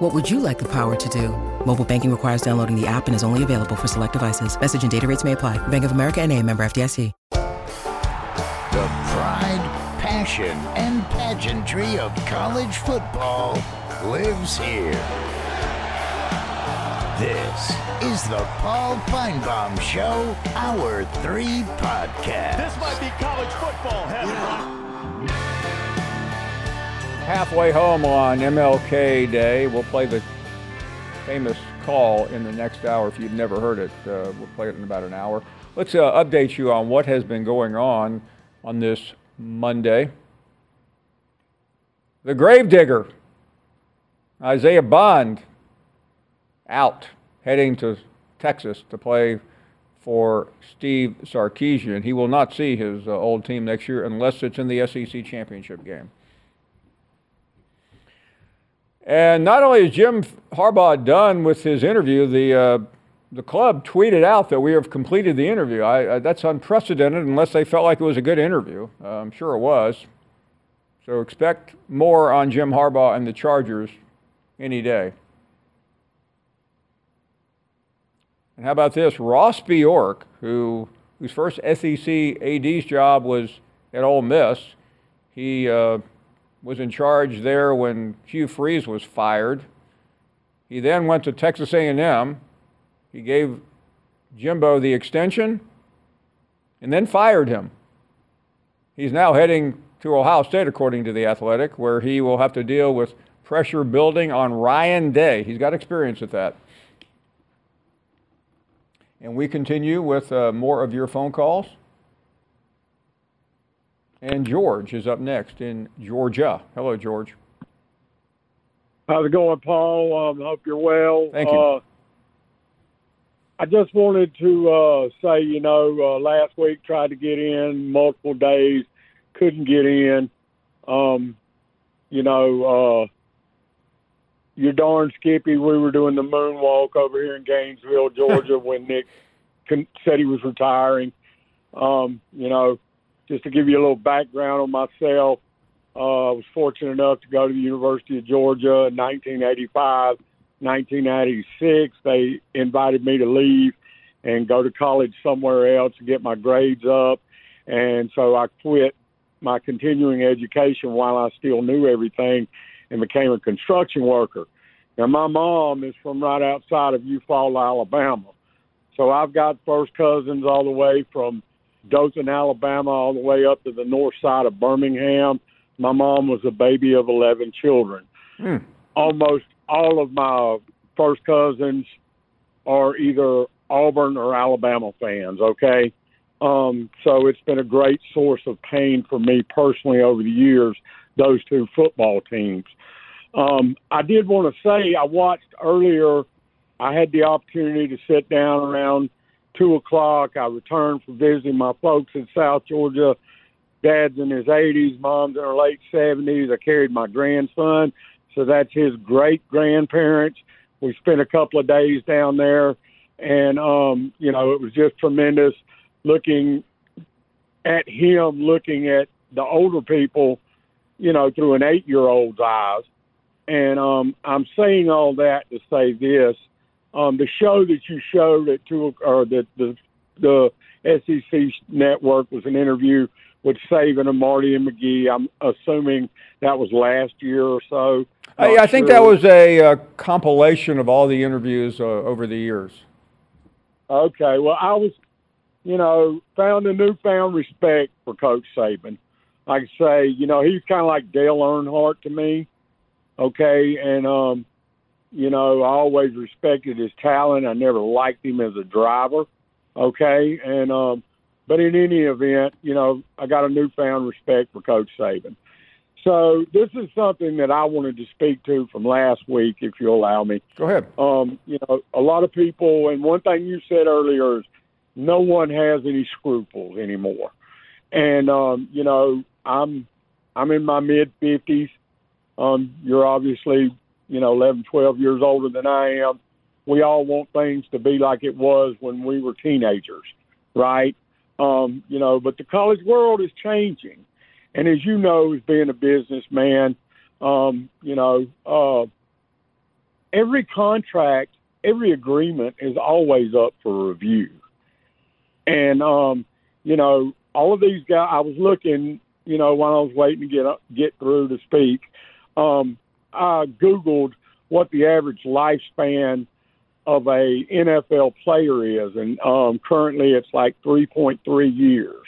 What would you like the power to do? Mobile banking requires downloading the app and is only available for select devices. Message and data rates may apply. Bank of America and a member FDIC. The pride, passion, and pageantry of college football lives here. This is the Paul Finebaum Show, Hour 3 podcast. This might be college football heaven. Halfway home on MLK Day. We'll play the famous call in the next hour. If you've never heard it, uh, we'll play it in about an hour. Let's uh, update you on what has been going on on this Monday. The Gravedigger, Isaiah Bond, out, heading to Texas to play for Steve Sarkisian. He will not see his uh, old team next year unless it's in the SEC championship game. And not only is Jim Harbaugh done with his interview, the uh, the club tweeted out that we have completed the interview. I, I, that's unprecedented unless they felt like it was a good interview. Uh, I'm sure it was. So expect more on Jim Harbaugh and the Chargers any day. And how about this? Ross Bjork, who whose first SEC AD's job was at Ole Miss, he uh, was in charge there when Hugh Freeze was fired. He then went to Texas A&M. He gave Jimbo the extension and then fired him. He's now heading to Ohio State, according to The Athletic, where he will have to deal with pressure building on Ryan Day. He's got experience at that. And we continue with uh, more of your phone calls. And George is up next in Georgia. Hello, George. How's it going, Paul? Um, hope you're well. Thank you. Uh, I just wanted to uh, say, you know, uh, last week tried to get in multiple days, couldn't get in. Um, you know, uh, you're darn Skippy. We were doing the moonwalk over here in Gainesville, Georgia, when Nick con- said he was retiring. Um, you know, just to give you a little background on myself, uh, I was fortunate enough to go to the University of Georgia in 1985. 1996, they invited me to leave and go to college somewhere else to get my grades up. And so I quit my continuing education while I still knew everything and became a construction worker. Now, my mom is from right outside of Eufaula, Alabama. So I've got first cousins all the way from Dothan, Alabama, all the way up to the north side of Birmingham. My mom was a baby of 11 children. Mm. Almost all of my first cousins are either Auburn or Alabama fans, okay? Um, so it's been a great source of pain for me personally over the years, those two football teams. Um, I did want to say I watched earlier, I had the opportunity to sit down around two o'clock. I returned from visiting my folks in South Georgia. Dad's in his 80s, mom's in her late 70s. I carried my grandson, so that's his great grandparents. We spent a couple of days down there, and um, you know it was just tremendous looking at him, looking at the older people, you know, through an eight-year-old's eyes. And um, I'm saying all that to say this: um, the show that you showed at two or the the the SEC network was an interview with Saban and Marty and McGee. I'm assuming that was last year or so. I, think sure. that was a uh, compilation of all the interviews uh, over the years. Okay, well, I was, you know, found a newfound respect for Coach Saban. I say, you know, he's kind of like Dale Earnhardt to me. Okay, and um, you know, I always respected his talent. I never liked him as a driver. Okay, and um, but in any event, you know, I got a newfound respect for Coach Saban. So this is something that I wanted to speak to from last week, if you allow me Go ahead. um, you know, a lot of people, and one thing you said earlier is no one has any scruples anymore. And um, you know, I'm I'm in my mid fifties. Um, you're obviously, you know, 11, 12 years older than I am. We all want things to be like it was when we were teenagers, right? Um, you know, but the college world is changing. And as you know, as being a businessman, um, you know, uh, every contract, every agreement is always up for review. And, um, you know, all of these guys, I was looking, you know, while I was waiting to get up, get through to speak, um, I Googled what the average lifespan of a NFL player is, and um, currently it's like 3.3 years.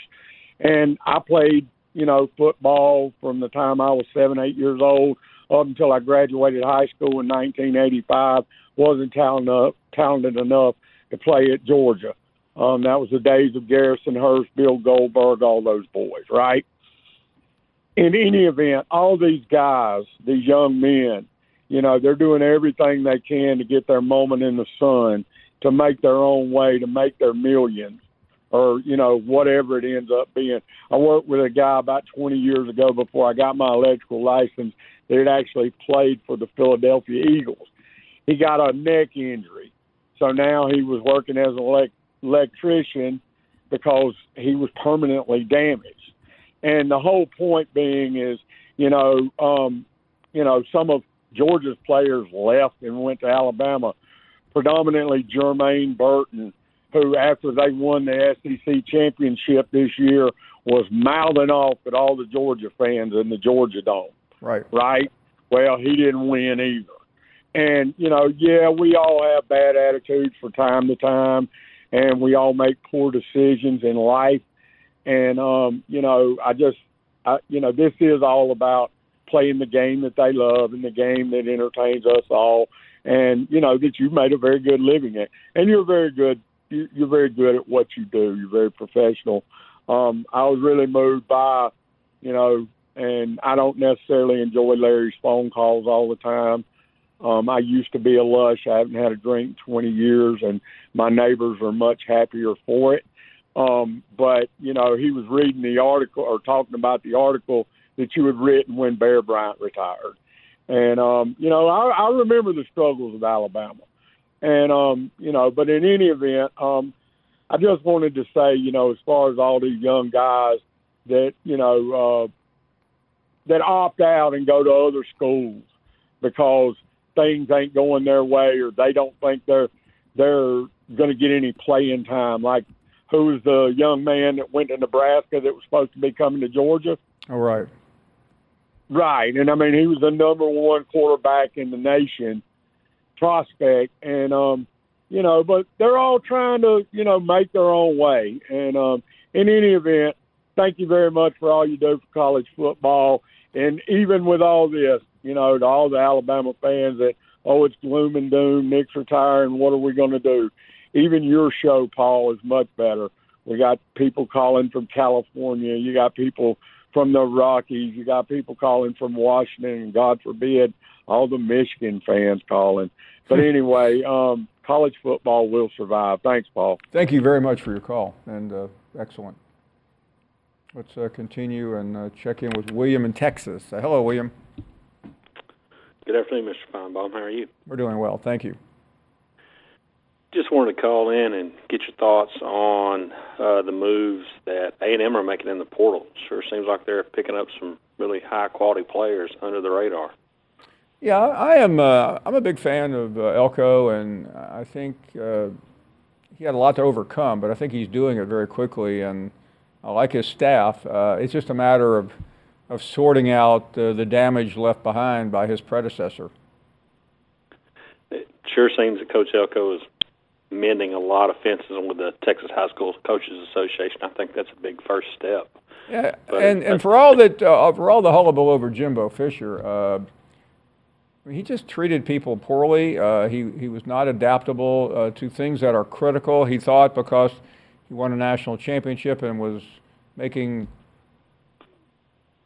And I played, you know, football from the time I was seven, eight years old up until I graduated high school in 1985. wasn't talented enough, talented enough to play at Georgia. Um, that was the days of Garrison Hearst, Bill Goldberg, all those boys, right? In any event, all these guys, these young men, you know, they're doing everything they can to get their moment in the sun, to make their own way, to make their millions, or you know, whatever it ends up being. I worked with a guy about 20 years ago before I got my electrical license that had actually played for the Philadelphia Eagles. He got a neck injury, so now he was working as an elect- electrician because he was permanently damaged. And the whole point being is, you know, um, you know, some of Georgia's players left and went to Alabama, predominantly Jermaine Burton, who, after they won the SEC championship this year, was mouthing off at all the Georgia fans in the Georgia Dome. Right. Right? Well, he didn't win either. And, you know, yeah, we all have bad attitudes from time to time, and we all make poor decisions in life. And, um, you know, I just, I, you know, this is all about playing the game that they love and the game that entertains us all. And you know that you've made a very good living at, and you're very good. You're very good at what you do. You're very professional. Um, I was really moved by, you know, and I don't necessarily enjoy Larry's phone calls all the time. Um, I used to be a lush. I haven't had a drink in 20 years, and my neighbors are much happier for it. Um, but you know, he was reading the article or talking about the article that you had written when Bear Bryant retired. And um, you know, I, I remember the struggles of Alabama. And um, you know, but in any event, um, I just wanted to say, you know, as far as all these young guys that you know uh, that opt out and go to other schools because things ain't going their way or they don't think they're they're going to get any playing time. Like who's the young man that went to Nebraska that was supposed to be coming to Georgia? All right. Right, and I mean he was the number one quarterback in the nation, prospect, and um, you know, but they're all trying to you know make their own way. And um, in any event, thank you very much for all you do for college football. And even with all this, you know, to all the Alabama fans that oh it's gloom and doom, Nick's retiring, what are we going to do? Even your show, Paul, is much better. We got people calling from California. You got people from the Rockies. You got people calling from Washington, and God forbid, all the Michigan fans calling. But anyway, um, college football will survive. Thanks, Paul. Thank you very much for your call, and uh, excellent. Let's uh, continue and uh, check in with William in Texas. Uh, hello, William. Good afternoon, Mr. Finebaum. How are you? We're doing well, thank you. Just wanted to call in and get your thoughts on uh, the moves that A and M are making in the portal. Sure seems like they're picking up some really high quality players under the radar. Yeah, I am. Uh, I'm a big fan of uh, Elko, and I think uh, he had a lot to overcome, but I think he's doing it very quickly, and I like his staff. Uh, it's just a matter of of sorting out uh, the damage left behind by his predecessor. It sure seems that Coach Elko is mending a lot of fences with the Texas High School Coaches Association. I think that's a big first step. Yeah, but and, and for all that, uh, for all the hullabaloo over Jimbo Fisher, uh, he just treated people poorly. Uh, he he was not adaptable uh, to things that are critical. He thought because he won a national championship and was making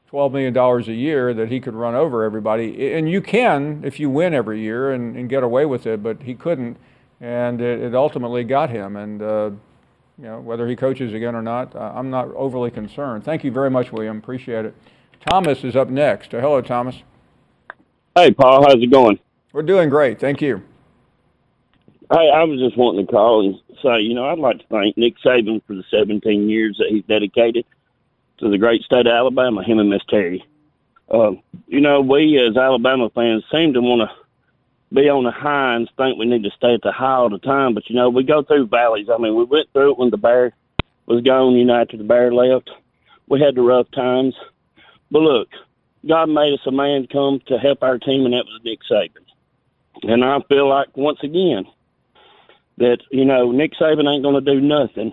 twelve million dollars a year that he could run over everybody. And you can if you win every year and, and get away with it, but he couldn't and it, it ultimately got him. And uh, you know, whether he coaches again or not, uh, I'm not overly concerned. Thank you very much, William. Appreciate it. Thomas is up next. Uh, hello, Thomas. Hey, Paul. How's it going? We're doing great. Thank you. Hey, I was just wanting to call and say, you know, I'd like to thank Nick Saban for the 17 years that he's dedicated to the great state of Alabama, him and Miss Terry. Uh, you know, we as Alabama fans seem to want to be on the high and think we need to stay at the high all the time. But, you know, we go through valleys. I mean, we went through it when the Bear was gone, you know, after the Bear left. We had the rough times. But look, God made us a man come to help our team, and that was Nick Saban. And I feel like, once again, that, you know, Nick Saban ain't going to do nothing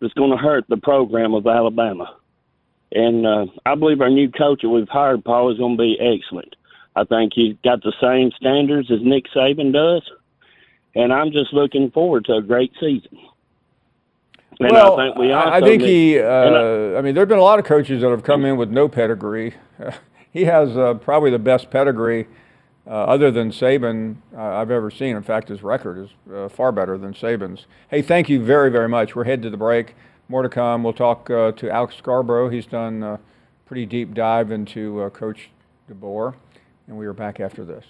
that's going to hurt the program of Alabama. And uh, I believe our new coach that we've hired, Paul, is going to be excellent. I think he's got the same standards as Nick Saban does. And I'm just looking forward to a great season. And well, I think we I think he. Uh, I, I, mean, there have been a lot of coaches that have come in with no pedigree. he has uh, probably the best pedigree, uh, other than Saban, uh, I've ever seen. In fact, his record is uh, far better than Saban's. Hey, thank you very, very much. We're headed to the break. More to come. We'll talk uh, to Alex Scarborough. He's done a pretty deep dive into Coach DeBoer, and we are back after this.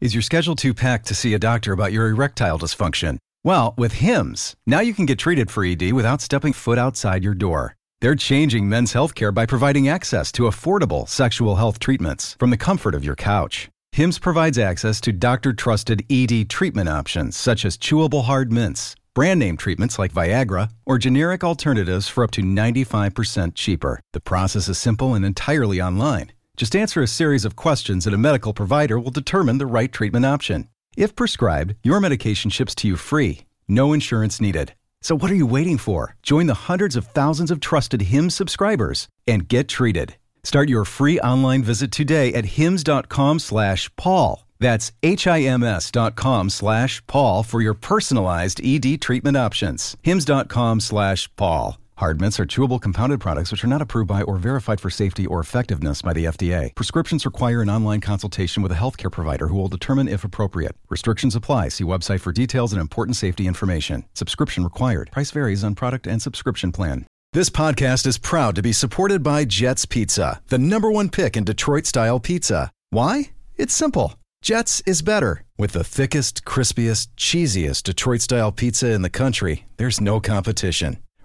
Is your schedule too packed to see a doctor about your erectile dysfunction? Well, with HIMS, now you can get treated for ED without stepping foot outside your door. They're changing men's healthcare by providing access to affordable sexual health treatments from the comfort of your couch. HIMS provides access to doctor trusted ED treatment options such as chewable hard mints, brand name treatments like Viagra, or generic alternatives for up to 95% cheaper. The process is simple and entirely online. Just answer a series of questions and a medical provider will determine the right treatment option. If prescribed, your medication ships to you free, no insurance needed. So what are you waiting for? Join the hundreds of thousands of trusted HIMS subscribers and get treated. Start your free online visit today at hims.com slash Paul. That's H-I-M-S dot com slash Paul for your personalized ED treatment options. hims.com slash Paul. Hard mints are chewable compounded products which are not approved by or verified for safety or effectiveness by the FDA. Prescriptions require an online consultation with a healthcare provider who will determine if appropriate. Restrictions apply. See website for details and important safety information. Subscription required. Price varies on product and subscription plan. This podcast is proud to be supported by Jets Pizza, the number one pick in Detroit style pizza. Why? It's simple. Jets is better. With the thickest, crispiest, cheesiest Detroit style pizza in the country, there's no competition.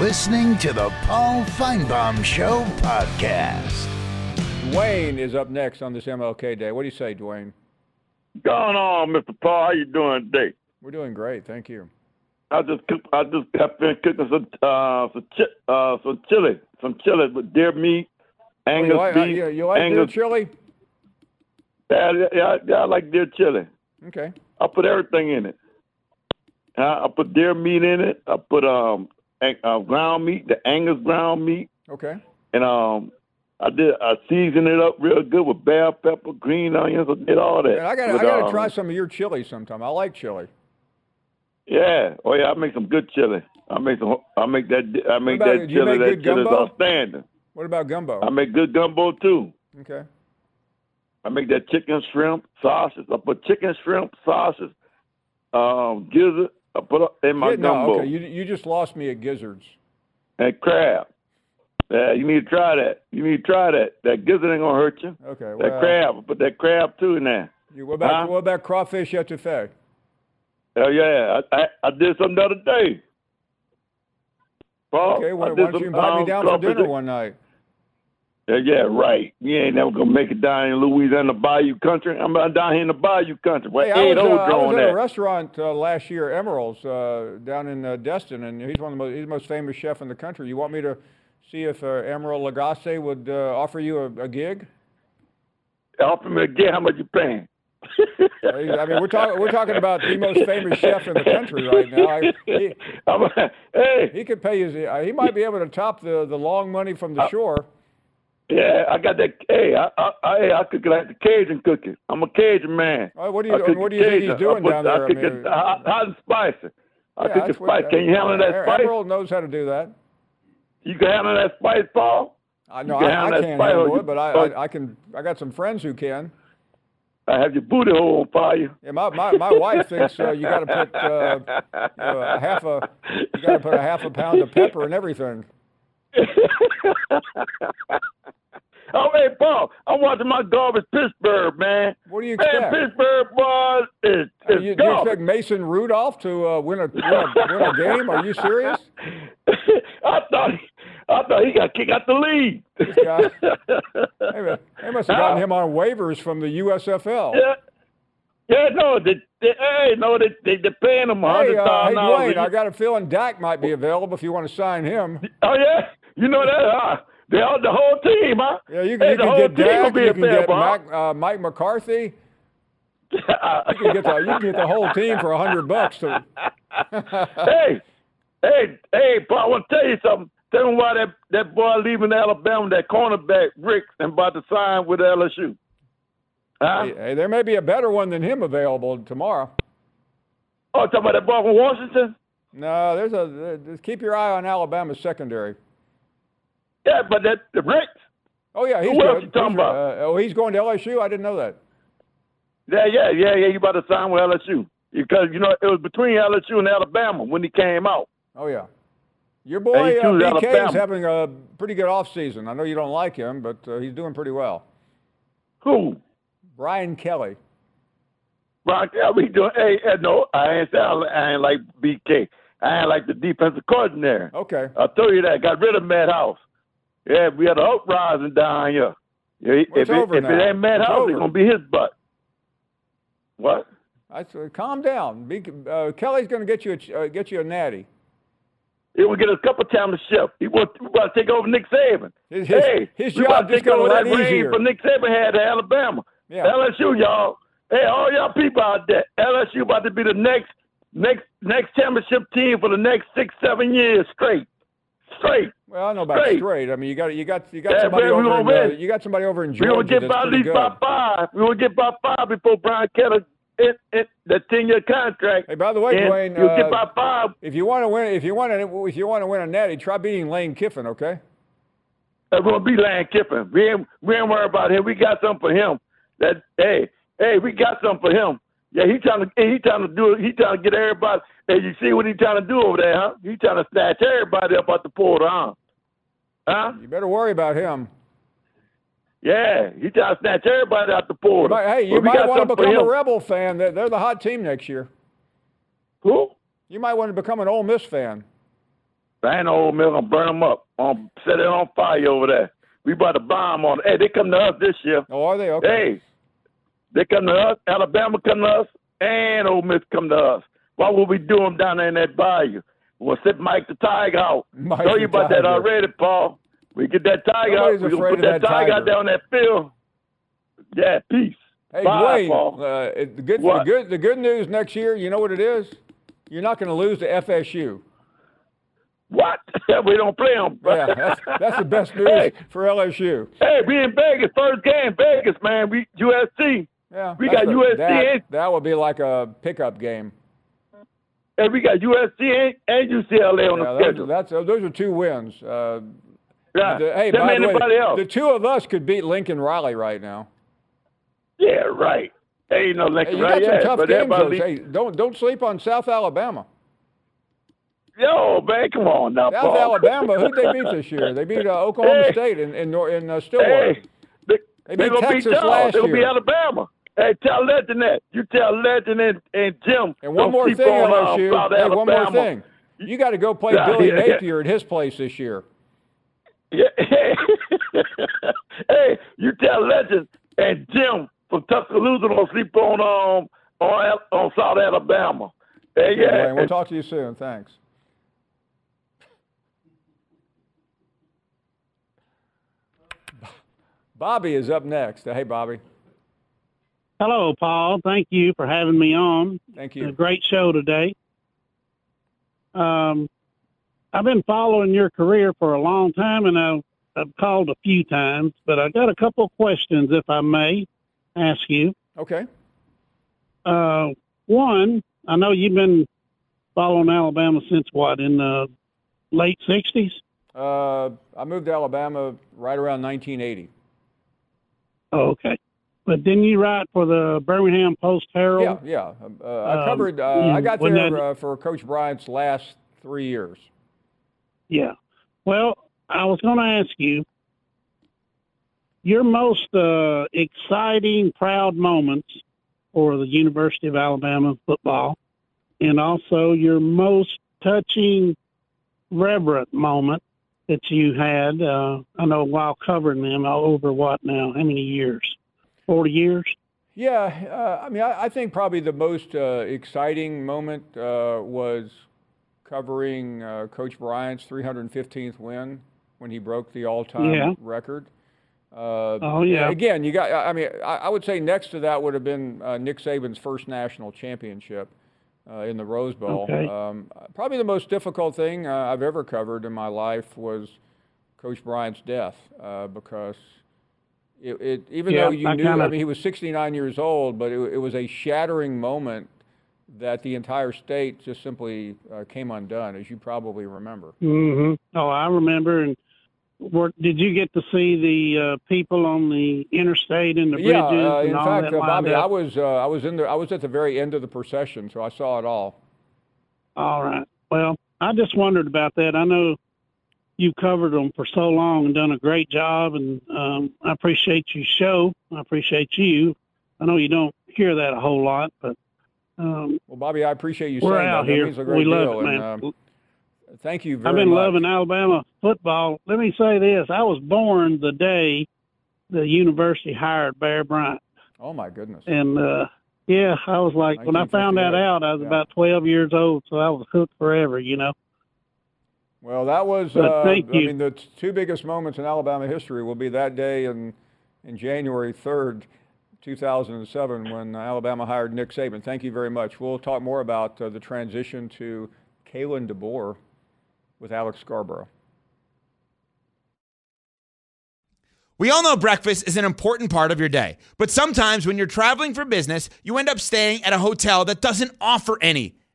Listening to the Paul Finebaum Show podcast. Dwayne is up next on this MLK Day. What do you say, Dwayne? Going on, Mr. Paul? How you doing today? We're doing great, thank you. I just cooked, I just got finished cooking some uh, some, chi- uh, some chili, some chili with deer meat, Angus oh, you like, beef. Uh, you, you like Angus, deer chili? Yeah, yeah, yeah, I like deer chili. Okay. I put everything in it. I, I put deer meat in it. I put um uh, ground meat, the Angus ground meat. Okay. And um, I did I seasoned it up real good with bell pepper, green onions. I did all that. Man, I got I got to um, try some of your chili sometime. I like chili. Yeah. Oh yeah, I make some good chili. I make some. I make that. I make about, that chili. Make that chili is outstanding. What about gumbo? I make good gumbo too. Okay. I make that chicken, shrimp, sausage. I put chicken, shrimp, sausage, um, gizzard, I put up in my yeah, gumbo. No, okay. You you just lost me at gizzards. And crab. Yeah, you need to try that. You need to try that. That gizzard ain't gonna hurt you. Okay. Well, that crab. Put that crab too in there. You, what about huh? what about crawfish etouffee? Oh yeah, I, I, I did something the other day. Paul, okay, well, why don't you invite um, me down for dinner one night? Yeah, yeah, right. You ain't never gonna make it down in Louisiana Bayou country. I'm down here in the Bayou country. Where hey, I was, uh, I was at at. a restaurant uh, last year, Emeril's, uh, down in uh, Destin, and he's one of the most, he's the most famous chef in the country. You want me to see if uh, Emeril Lagasse would uh, offer you a, a gig? Offer me a gig. How much you paying? I mean, we're talking we're talking about the most famous chef in the country right now. I, he, hey, he could pay you. He might be able to top the the long money from the shore. Yeah, I got that. Hey, I I I, I cook like the Cajun cooking. I'm a Cajun man. Right, what do you what do you think he's doing put, down there? I cook I mean, it hot, hot and spicy. I yeah, cook it spicy. Can you handle that spice? Emeril knows how to do that. You can handle that spice, Paul. I know can I, I handle that can't spice, handle it, but I, I I can. I got some friends who can. I have your booty hole on fire. Yeah, my my, my wife thinks uh, you got to put uh, you know, a half a you got to put a half a pound of pepper and everything. Oh, hey, Paul, I'm watching my garbage Pittsburgh, man. What do you Man, expect? Pittsburgh was is, Uh, is you, do you expect Mason Rudolph to uh, win a win a, win a game? Are you serious? I thought I thought he got kicked out the league. This guy. They, they must have gotten him on waivers from the USFL. Yeah, yeah, no, they, they hey, no, they they they paying him a Hey, uh, hey. Dwayne, I got a feeling Dak might be available if you want to sign him. Oh yeah, you know that? Huh? They all the whole team, huh? Yeah, you, hey, you can whole get team Dak, you can get available. huh? Mac, uh, Mike McCarthy. You can get the you can get the whole team for a hundred bucks. To, hey, hey, hey, Paul, I want to tell you something. Tell me why that, that boy leaving Alabama, that cornerback, Rick, and about to sign with LSU. Huh? hey, hey, there may be a better one than him available tomorrow. Oh, talking about that boy from Washington? No, there's a there- just keep your eye on Alabama's secondary. Yeah, but that the Rick. Oh yeah, he's Who else good. you talking He's- about? Uh, oh, he's going to LSU. I didn't know that. Yeah, yeah, yeah, yeah. You about to sign with LSU because you know it was between LSU and Alabama when he came out. Oh yeah, your boy uh, BK is having a pretty good off season. I know you don't like him, but uh, he's doing pretty well. Who? Brian Kelly. Brian Kelly doing? Hey, hey, no, I ain't I, I ain't like BK. I ain't like the defensive coordinator. Okay. I told you that. Got rid of Matt House. Yeah, we had an uprising down here. Well, if it, if it ain't Matt House, it's gonna be his butt. What? I said, calm down. Be, uh, Kelly's going to get you a, uh, get you a natty. He will get a couple times a ship. He we about to take over Nick Saban. His- his- hey, his job about to just take got a over lot that easier. for Nick Saban had at Alabama. Yeah. LSU, y'all. Hey, all y'all people out there, LSU about to be the next next next championship team for the next six, seven years straight. Straight. Well, I don't know about straight. Straight. I mean, you got you got you got Yeah, somebody man, over in, uh, you got somebody over in Georgia. We gonna get by at least good. by five. We gonna get by five before Brian Kelly it, it, the ten year contract. Hey, by the way, Dwayne, you'll uh, get by five. If you want to win, if you want to, if you want to win a natty, try beating Lane Kiffin. Okay. It's gonna be Lane Kiffin. We ain't we ain't worried about him. We got something for him. That hey hey we got something for him. Yeah, he trying to he trying to do he trying to get everybody. Hey, you see what he trying to do over there, huh? He trying to snatch everybody up out the portal, huh? Huh? You better worry about him. Yeah, he trying to snatch everybody out the might, hey, you might want to become a. Rebel fan. They're, they're the hot team next year. Who? You might want to become an Ole Miss fan. I ain't no old mill gonna burn them up. Um, set it on fire over there. We about to bomb on. Hey, they come to us this year. Oh, are they? Okay. Hey, they come to us. Alabama come to us, and Ole Miss come to us. What will we do them down there in that bayou? We'll sit Mike the Tiger out. Mike Tell you about that already, Paul. We get that Tiger Nobody's out. We gonna put that, that Tiger, Tiger. out on that field. Yeah, peace. Hey, Bye, Dwayne. Paul. Uh, the good, the good, the good news next year. You know what it is? You're not going to lose to FSU. What? we don't play them. Yeah, that's, that's the best news Hey. for LSU. Hey, we in Vegas. First game, Vegas, man. We USC. Yeah, We got a- USC That, that would be like a pickup game. Hey, we got USC and, and UCLA on Yeah, the schedule. that's those are two wins. Uh, yeah. the- hey, Them by the way, else. the two of us could beat Lincoln Riley right now. Yeah, right. Hey, you know, like, Hey, you right, got some tough games. Though. Hey, don't don't sleep on South Alabama. Yo, man, come on now, South Paul. Alabama, who'd they beat this year? They beat uh, Oklahoma Hey. State in in, in uh, Stillwater. Hey, they, They they beat Texas beat last They'll be. Alabama. Hey, tell Legend that. You tell Legend and, and Jim. And one more thing, on, uh, LSU. Hey, one more thing. You got to go play Yeah, Billy yeah, yeah. Napier at his place this year. Yeah. hey, you tell Legend and Jim from Tuscaloosa don't sleep on um on on South Alabama. Hey, Okay, yeah. We'll talk to you soon. Thanks. Bobby is up next. Hey, Bobby. Hello, Paul. Thank you for having me on. Thank A you. great show today. Um, I've been following your career for a long time, and I've, I've called a few times, but I got a couple of questions, if I may ask you. Okay. Uh, one, I know you've been following Alabama since what in the late '60s. Uh, I moved to Alabama right around 1980. Oh, okay. But didn't you write for the Birmingham Post Herald? Yeah, yeah. Uh, I Um, covered. Uh, I got there that- uh, for Coach Bryant's last three years. Yeah. Well, I was going to ask you your most uh, exciting, proud moments for the University of Alabama football, and also your most touching, reverent moment that you had. Uh, I know while covering them over what now? How many years? Forty years. Yeah, uh, I mean, I, I think probably the most uh, exciting moment uh, was covering uh, Coach Bryant's 315th win when he broke the all-time Yeah. record. Uh, Oh, yeah. Again, you got. I mean, I, I would say next to that would have been uh, Nick Saban's first national championship uh, in the Rose Bowl. Okay. Um, probably the most difficult thing uh, I've ever covered in my life was Coach Bryant's death uh, because it, it even Yeah, though you I knew, I kinda- mean, he was 69 years old, but it, it was a shattering moment that the entire state just simply uh, came undone, as you probably remember. hmm Oh, I remember. And were, did you get to see the uh, people on the interstate and the bridges yeah, uh, in fact, uh, Bobby, I was uh, I was in there. I was at the very end of the procession, so I saw it all. All right. Well, I just wondered about that. I know you covered them for so long and done a great job, and um, I appreciate your show. I appreciate you. I know you don't hear that a whole lot, but um, Well, Bobby, I appreciate you saying out that. here. That means a great we love deal. it, and, man. um, thank you very I've been much. loving Alabama football. Let me say this: I was born the day the university hired Bear Bryant. Oh my goodness. And uh yeah, I was like when I found that out, I was yeah. about twelve years old, so I was hooked forever, you know. Well, that was. But Uh, thank I mean, the t- two biggest moments in Alabama history will be that day in, in January 3rd, 2007, when Alabama hired Nick Saban. Thank you very much. We'll talk more about uh, the transition to Kalen DeBoer with Alex Scarborough. We all know breakfast is an important part of your day, but sometimes when you're traveling for business, you end up staying at a hotel that doesn't offer any.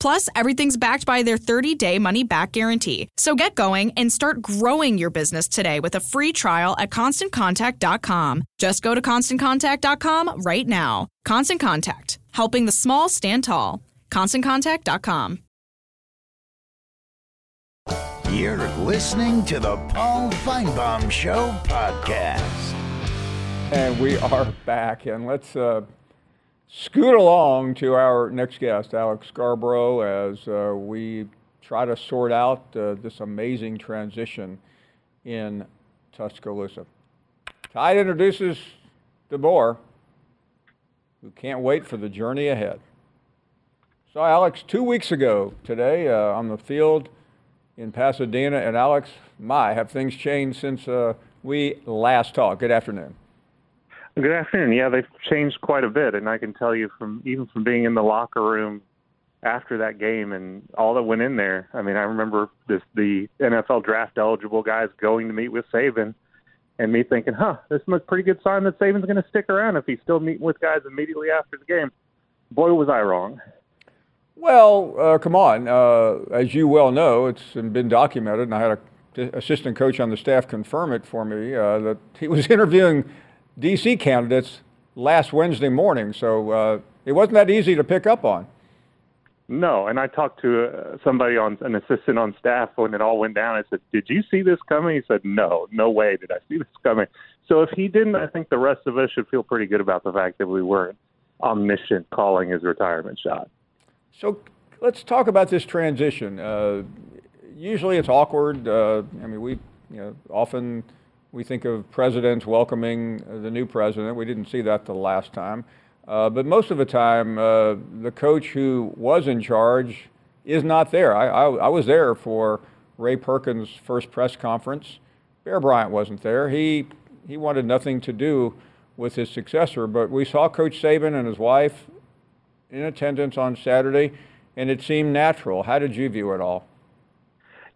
Plus, everything's backed by their 30 day money back guarantee. So get going and start growing your business today with a free trial at constantcontact.com. Just go to constantcontact.com right now. Constant Contact, helping the small stand tall. ConstantContact.com. You're listening to the Paul Finebaum Show podcast. And we are back, and let's uh, scoot along to our next guest, Alex Scarborough, as uh, we try to sort out uh, this amazing transition in Tuscaloosa. Tide introduces DeBoer, who can't wait for the journey ahead. So, Alex, two weeks ago today uh, on the field in Pasadena, and Alex, my, have things changed since uh, we last talked? Good afternoon. Good afternoon. Yeah, they've changed quite a bit, and I can tell you from even from being in the locker room after that game and all that went in there. I mean, I remember this the NFL draft eligible guys going to meet with Saban, and me thinking, "Huh, this is a pretty good sign that Saban's going to stick around if he's still meeting with guys immediately after the game." Boy, was I wrong. Well, uh, come on. Uh, as you well know, it's been documented, and I had a assistant coach on the staff confirm it for me uh, that he was interviewing DC candidates last Wednesday morning, so uh, it wasn't that easy to pick up on. No, and I talked to uh, somebody on an assistant on staff when it all went down. I said, "Did you see this coming?" He said, "No, no way did I see this coming." So if he didn't, I think the rest of us should feel pretty good about the fact that we weren't omniscient calling his retirement shot. So let's talk about this transition. Uh, usually it's awkward. Uh, I mean, we you know often we think of presidents welcoming the new president. We didn't see that the last time. Uh, but most of the time, uh, the coach who was in charge is not there. I, I, I, was there for Ray Perkins' first press conference. Bear Bryant wasn't there. He, he wanted nothing to do with his successor. But we saw Coach Saban and his wife in attendance on Saturday, and it seemed natural. How did you view it all?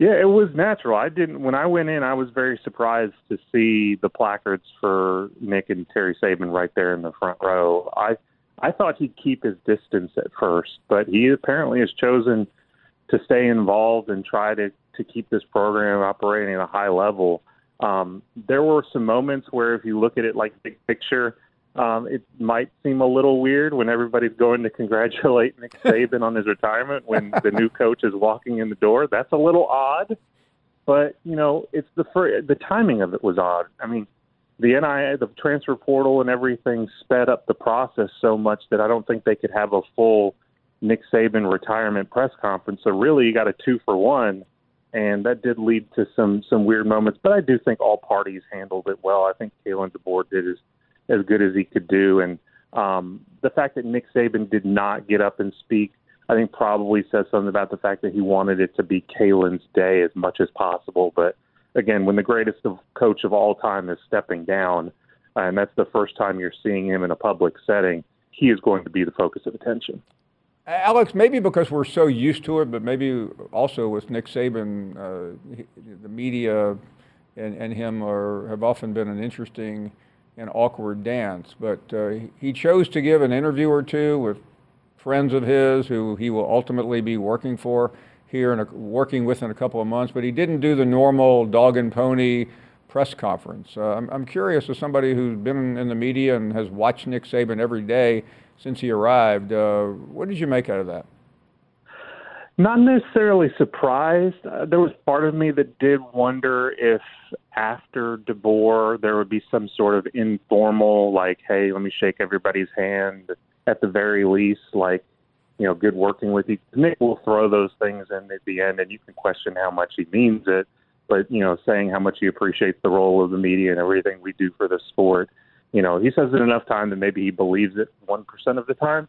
Yeah, it was natural. I didn't when I went in. I was very surprised to see the placards for Nick and Terry Saban right there in the front row. I I thought he'd keep his distance at first, but he apparently has chosen to stay involved and try to to keep this program operating at a high level. Um, there were some moments where, if you look at it like big picture, um, it might seem a little weird when everybody's going to congratulate Nick Saban on his retirement when the new coach is walking in the door. That's a little odd, but you know, it's the first, the timing of it was odd. I mean, the NIL, the transfer portal, and everything sped up the process so much that I don't think they could have a full Nick Saban retirement press conference. So really, you got a two for one, and that did lead to some some weird moments. But I do think all parties handled it well. I think Kalen DeBoer did his as good as he could do. And um, the fact that Nick Saban did not get up and speak, I think probably says something about the fact that he wanted it to be Kalen's day as much as possible. But again, when the greatest of coach of all time is stepping down, and that's the first time you're seeing him in a public setting, he is going to be the focus of attention. Alex, maybe because we're so used to it, but maybe also with Nick Saban, uh, the media and, and him are, have often been an interesting an awkward dance. But uh, he chose to give an interview or two with friends of his who he will ultimately be working for here and working with in a couple of months. But he didn't do the normal dog and pony press conference. Uh, I'm, I'm curious, as somebody who's been in the media and has watched Nick Saban every day since he arrived, uh, what did you make out of that? Not necessarily surprised. Uh, there was part of me that did wonder if after DeBoer there would be some sort of informal, like, hey, let me shake everybody's hand at the very least, like, you know, good working with you. Nick will throw those things in at the end, and you can question how much he means it. But you know, saying how much he appreciates the role of the media and everything we do for the sport you know, he says it enough time that maybe he believes it one percent of the time.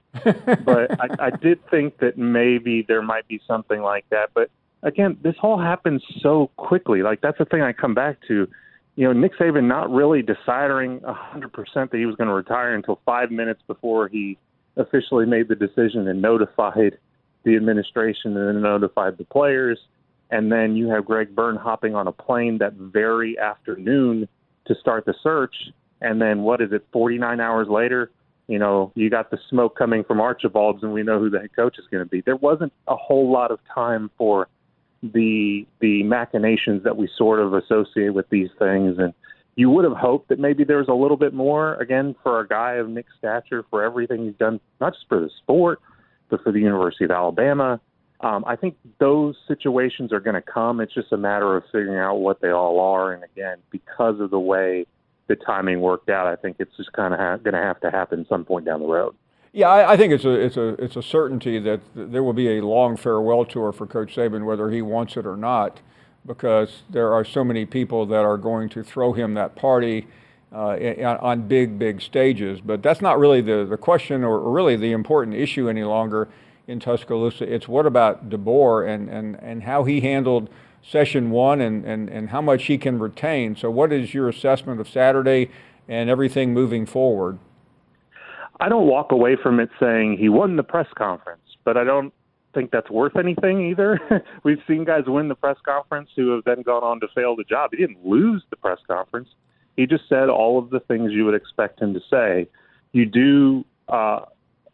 but I, I did think that maybe there might be something like that. But again, this all happens so quickly. Like that's the thing I come back to. You know, Nick Saban not really deciding a hundred percent that he was going to retire until five minutes before he officially made the decision and notified the administration and then notified the players. And then you have Greg Byrne hopping on a plane that very afternoon to start the search and then what is it? 49 hours later, you know, you got the smoke coming from Archibald's, and we know who the head coach is going to be. There wasn't a whole lot of time for the the machinations that we sort of associate with these things, and you would have hoped that maybe there was a little bit more again for a guy of Nick's stature for everything he's done, not just for the sport, but for the University of Alabama. Um, I think those situations are going to come. It's just a matter of figuring out what they all are. And again, because of the way the timing worked out. I think it's just kind of ha- going to have to happen some point down the road. Yeah, I, I, think it's a it's a it's a certainty that there will be a long farewell tour for Coach Saban, whether he wants it or not, because there are so many people that are going to throw him that party uh, on big big stages. But that's not really the the question or really the important issue any longer in Tuscaloosa. It's what about DeBoer and and and how he handled session one and, and, and how much he can retain. So, what is your assessment of Saturday and everything moving forward. I don't walk away from it saying he won the press conference, but I don't think that's worth anything either. We've seen guys win the press conference who have then gone on to fail the job. He didn't lose the press conference. He just said all of the things you would expect him to say. You do uh,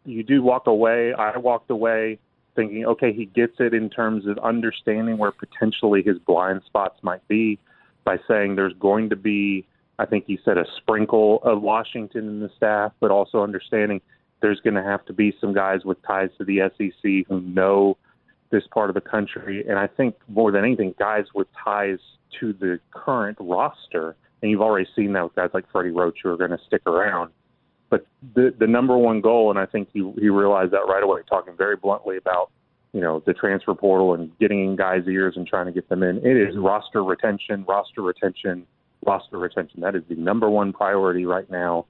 you do walk away. I walked away thinking, okay, he gets it in terms of understanding where potentially his blind spots might be by saying there's going to be, I think he said, a sprinkle of Washington in the staff, but also understanding there's going to have to be some guys with ties to the SEC who know this part of the country. And I think more than anything, guys with ties to the current roster. And you've already seen that with guys like Freddie Roach who are going to stick around. But the the number one goal, and I think he he realized that right away, talking very bluntly about you know the transfer portal and getting in guys' ears and trying to get them in. It is roster retention, roster retention, roster retention. That is the number one priority right now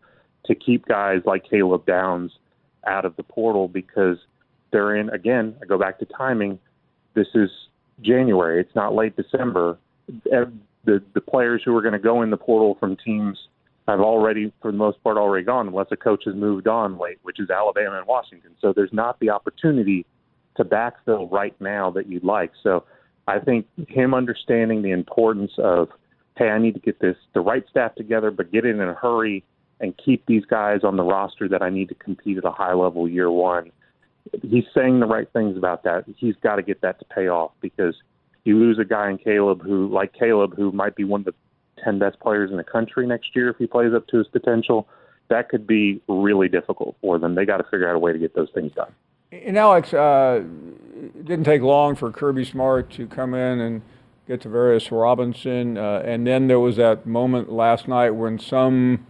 to keep guys like Caleb Downs out of the portal because they're in again. I go back to timing. This is January. It's not late December. The the players who are going to go in the portal from teams have already, for the most part, already gone, unless a coach has moved on late, which is Alabama and Washington. So there's not the opportunity to backfill right now that you'd like. So I think him understanding the importance of, hey, I need to get this the right staff together, but get it in a hurry and keep these guys on the roster that I need to compete at a high level year one. He's saying the right things about that. He's got to get that to pay off because you lose a guy in Caleb who, like Caleb, who might be one of the 10 best players in the country next year if he plays up to his potential, that could be really difficult for them. They got to figure out a way to get those things done. And Alex, uh, it didn't take long for Kirby Smart to come in and get Travaris Robinson. Uh, and then there was that moment last night when some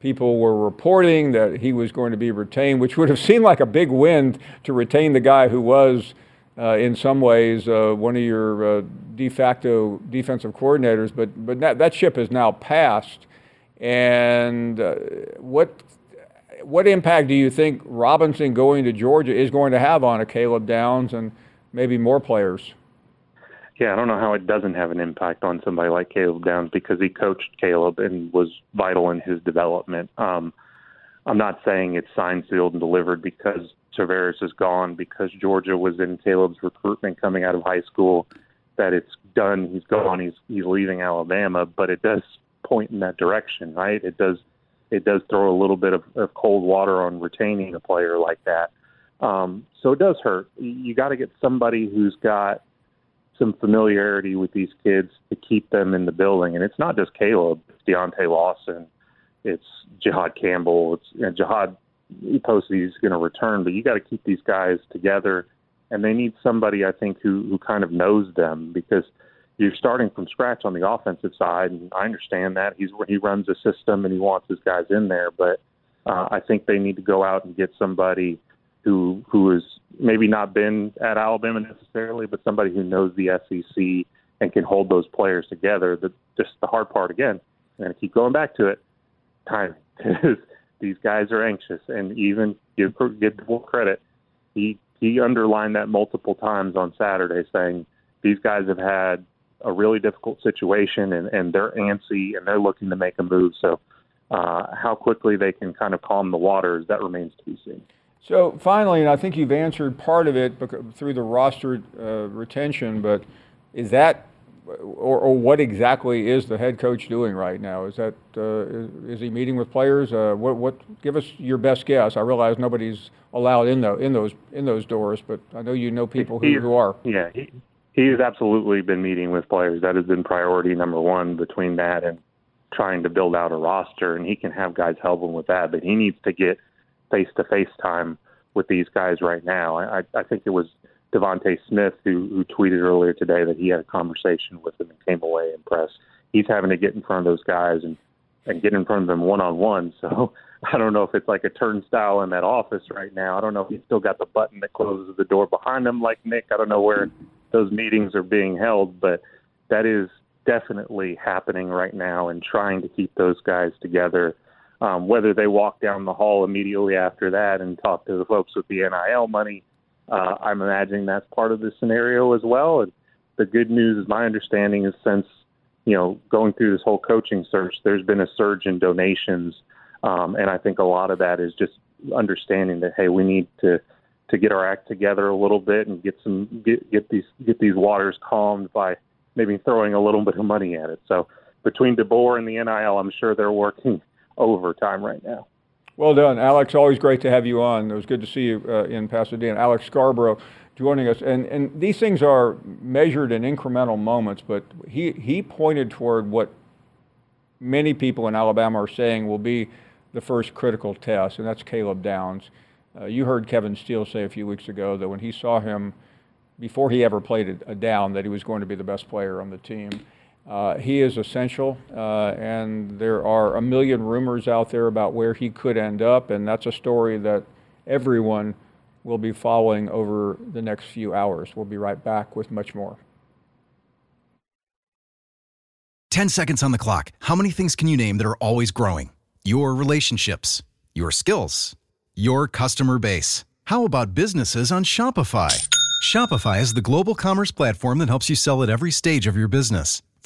people were reporting that he was going to be retained, which would have seemed like a big win to retain the guy who was – uh, in some ways uh, one of your uh, de facto defensive coordinators, but but that, that ship has now passed. And uh, what what impact do you think Robinson going to Georgia is going to have on a Caleb Downs and maybe more players? Yeah, I don't know how it doesn't have an impact on somebody like Caleb Downs because he coached Caleb and was vital in his development. Um, I'm not saying it's signed, sealed, and delivered because Travaris is gone because Georgia was in Caleb's recruitment coming out of high school. That it's done. He's gone. He's he's leaving Alabama, but it does point in that direction, right? It does it does throw a little bit of, of cold water on retaining a player like that. Um, so it does hurt. You got to get somebody who's got some familiarity with these kids to keep them in the building. And it's not just Caleb, it's Deontae Lawson, it's Jihaad Campbell, it's you know, Jihaad he posted he's going to return, but you got to keep these guys together, and they need somebody I think who who kind of knows them because you're starting from scratch on the offensive side, and I understand that he's he runs a system and he wants his guys in there, but uh, I think they need to go out and get somebody who who has maybe not been at Alabama necessarily, but somebody who knows the SEC and can hold those players together. The just the hard part again, to keep going back to it. Timing because these guys are anxious, and even give give full credit, he he underlined that multiple times on Saturday, saying these guys have had a really difficult situation, and and they're antsy, and they're looking to make a move. So, uh, how quickly they can kind of calm the waters that remains to be seen. So finally, and I think you've answered part of it through the roster uh, retention, but is that or, or, what exactly is the head coach doing right now? Is that uh, is, is, he meeting with players? Uh, what what? Give us your best guess. I realize nobody's allowed in the, in those in those doors, but I know you know people who, who are. Yeah, he, he has absolutely been meeting with players. That has been priority number one between that and trying to build out a roster. And he can have guys help him with that, but he needs to get face to face time with these guys right now. I, I think it was DeVonta Smith, who, who tweeted earlier today that he had a conversation with him and came away impressed. He's having to get in front of those guys and and get in front of them one on one. So I don't know if it's like a turnstile in that office right now. I don't know if he's still got the button that closes the door behind him like Nick. I don't know where those meetings are being held, but that is definitely happening right now and trying to keep those guys together. Um, whether they walk down the hall immediately after that and talk to the folks with the NIL money uh, I'm imagining that's part of the scenario as well. And the good news, is my understanding, is since you know, going through this whole coaching search, there's been a surge in donations, um, and I think a lot of that is just understanding that hey, we need to to get our act together a little bit and get some get get these get these waters calmed by maybe throwing a little bit of money at it. So between DeBoer and the NIL, I'm sure they're working overtime right now. Well done, Alex. Always great to have you on. It was good to see you uh, in Pasadena. Alex Scarborough joining us, and and these things are measured in incremental moments. But he he pointed toward what many people in Alabama are saying will be the first critical test, and that's Caleb Downs. Uh, you heard Kevin Steele say a few weeks ago that when he saw him before he ever played a, a down, that he was going to be the best player on the team. Uh, he is essential, uh, and there are a million rumors out there about where he could end up, and that's a story that everyone will be following over the next few hours. We'll be right back with much more. 10 seconds on the clock. How many things can you name that are always growing? Your relationships, your skills, your customer base. How about businesses on Shopify? Shopify is the global commerce platform that helps you sell at every stage of your business.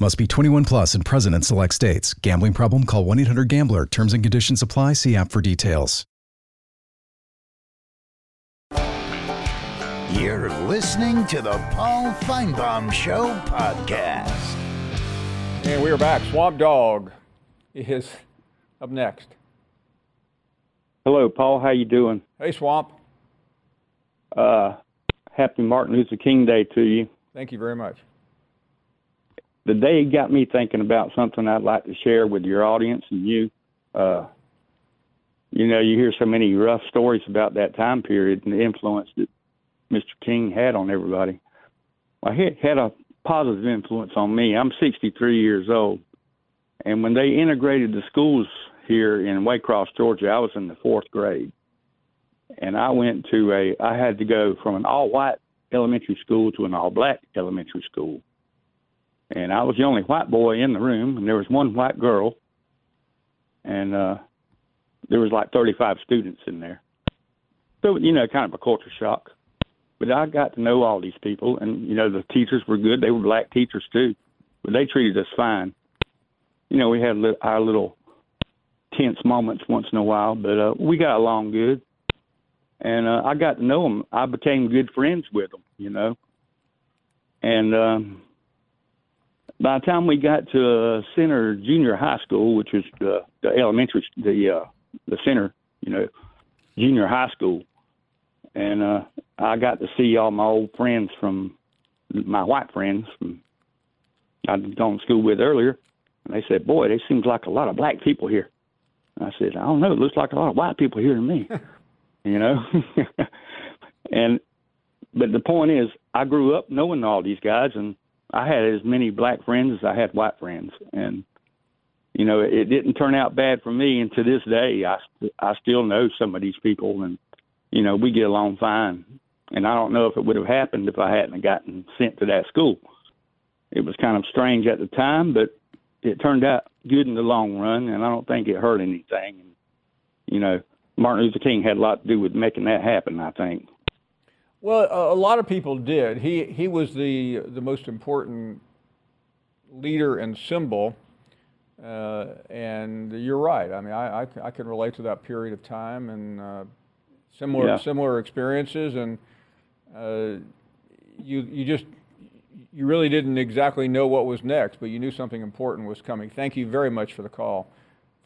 Must be 21 plus and present in select states. Gambling problem? Call 1 800 GAMBLER. Terms and conditions apply. See app for details. You're listening to the Paul Finebaum Show podcast. And we are back. Swamp Dog is up next. Hello, Paul. How you doing? Hey, Swamp. Uh, happy Martin Luther King Day to you. Thank you very much. The day got me thinking about something I'd like to share with your audience and you. Uh, you know, you hear so many rough stories about that time period and the influence that Mr. King had on everybody. Well, he had a positive influence on me. I'm 63 years old, and when they integrated the schools here in Waycross, Georgia, I was in the fourth grade, and I went to a. I had to go from an all-white elementary school to an all-black elementary school, and I was the only white boy in the room, and there was one white girl, and uh, there was like 35 students in there. So you know, kind of a culture shock. But I got to know all these people, and you know, the teachers were good. They were black teachers too, but they treated us fine. You know, we had our little tense moments once in a while, but uh, we got along good. And uh, I got to know them. I became good friends with them. You know, and um, by the time we got to uh, Center Junior High School, which was the, the elementary, the uh, the center, you know, junior high school, and uh, I got to see all my old friends from my white friends from I'd gone to school with earlier, and they said, "Boy, there seems like a lot of black people here." And I said, "I don't know. It looks like a lot of white people here to me." you know, and but the point is, I grew up knowing all these guys, and I had as many black friends as I had white friends, and you know, it didn't turn out bad for me. And to this day, I I still know some of these people, and you know, we get along fine. And I don't know if it would have happened if I hadn't gotten sent to that school. It was kind of strange at the time, but it turned out good in the long run, and I don't think it hurt anything. You know, Martin Luther King had a lot to do with making that happen. I think. Well, a, a lot of people did. He he was the the most important leader and symbol. Uh, and you're right. I mean, I, I, I, can relate to that period of time and uh, similar Yeah. similar experiences. And uh, you you just you really didn't exactly know what was next, but you knew something important was coming. Thank you very much for the call.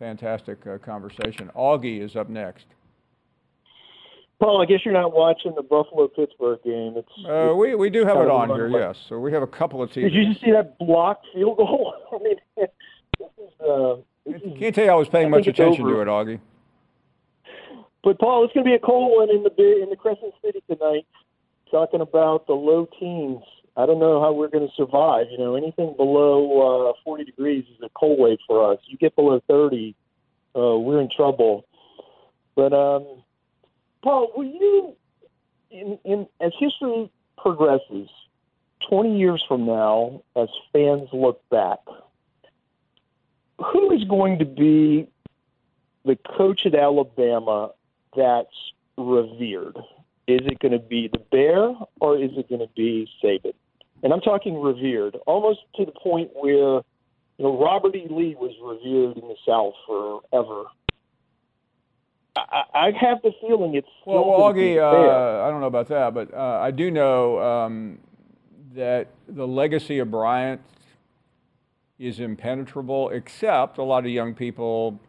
Fantastic uh, conversation. Augie is up next. Paul, I guess you're not watching the Buffalo Pittsburgh game. It's Uh, we, we do have it on here, yes. So we have a couple of teams. Did you just see that blocked field goal? I mean, this is. Uh, this is Can't tell you I was paying I much attention to it, Augie. But Paul, it's going to be a cold one in the in the Crescent City tonight. Talking about the low teens. I don't know how we're going to survive. You know, anything below uh, 40 degrees is a cold wave for us. You get below 30, uh, we're in trouble. But um, Paul, will you, in, in as history progresses, 20 years from now, as fans look back, who is going to be the coach at Alabama that's revered? Is it going to be the Bear or is it going to be Saban? And I'm talking revered, almost to the point where, you know, Robert E. Lee was revered in the South forever. I, I have the feeling it's Well, Augie, uh, I don't know about that, but uh, I do know um, that the legacy of Bryant is impenetrable, except a lot of young people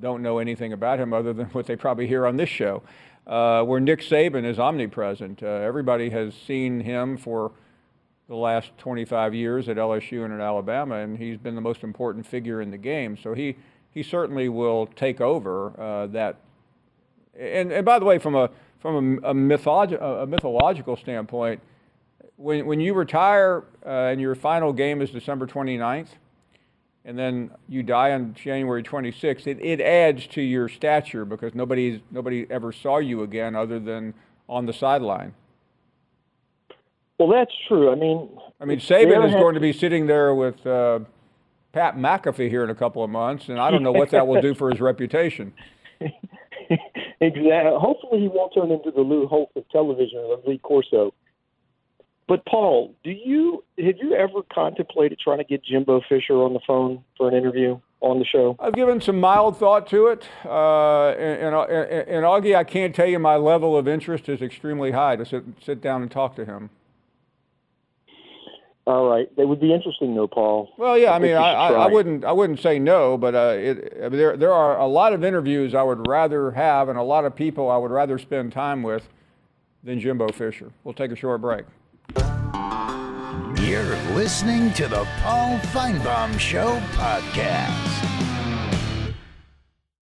don't know anything about him other than what they probably hear on this show, uh, where Nick Saban is omnipresent. Uh, everybody has seen him for the last 25 years at LSU and at Alabama, and he's been the most important figure in the game. So he, he certainly will take over uh, that and, and by the way, from a from a, a, mythologi- a mythological standpoint, when when you retire uh, and your final game is December 29th, and then you die on January 26th, it, it adds to your stature because nobody nobody ever saw you again other than on the sideline. Well, that's true. I mean, I mean, Saban is had- going to be sitting there with uh, Pat McAfee here in a couple of months, and I don't know what that will do for his reputation. Exactly. Hopefully, he won't turn into the Lou Holtz of television or Lee Corso. But Paul, do you have you ever contemplated trying to get Jimbo Fisher on the phone for an interview on the show? I've given some mild thought to it, uh, and, and, and Augie, I can't tell you my level of interest is extremely high to sit sit down and talk to him. All right, that would be interesting, though, Paul. Well, yeah, I think mean, I, I, I wouldn't I wouldn't say no, but uh, it, I mean, there there are a lot of interviews I would rather have, and a lot of people I would rather spend time with than Jimbo Fisher. We'll take a short break. You're listening to the Paul Finebaum Show podcast.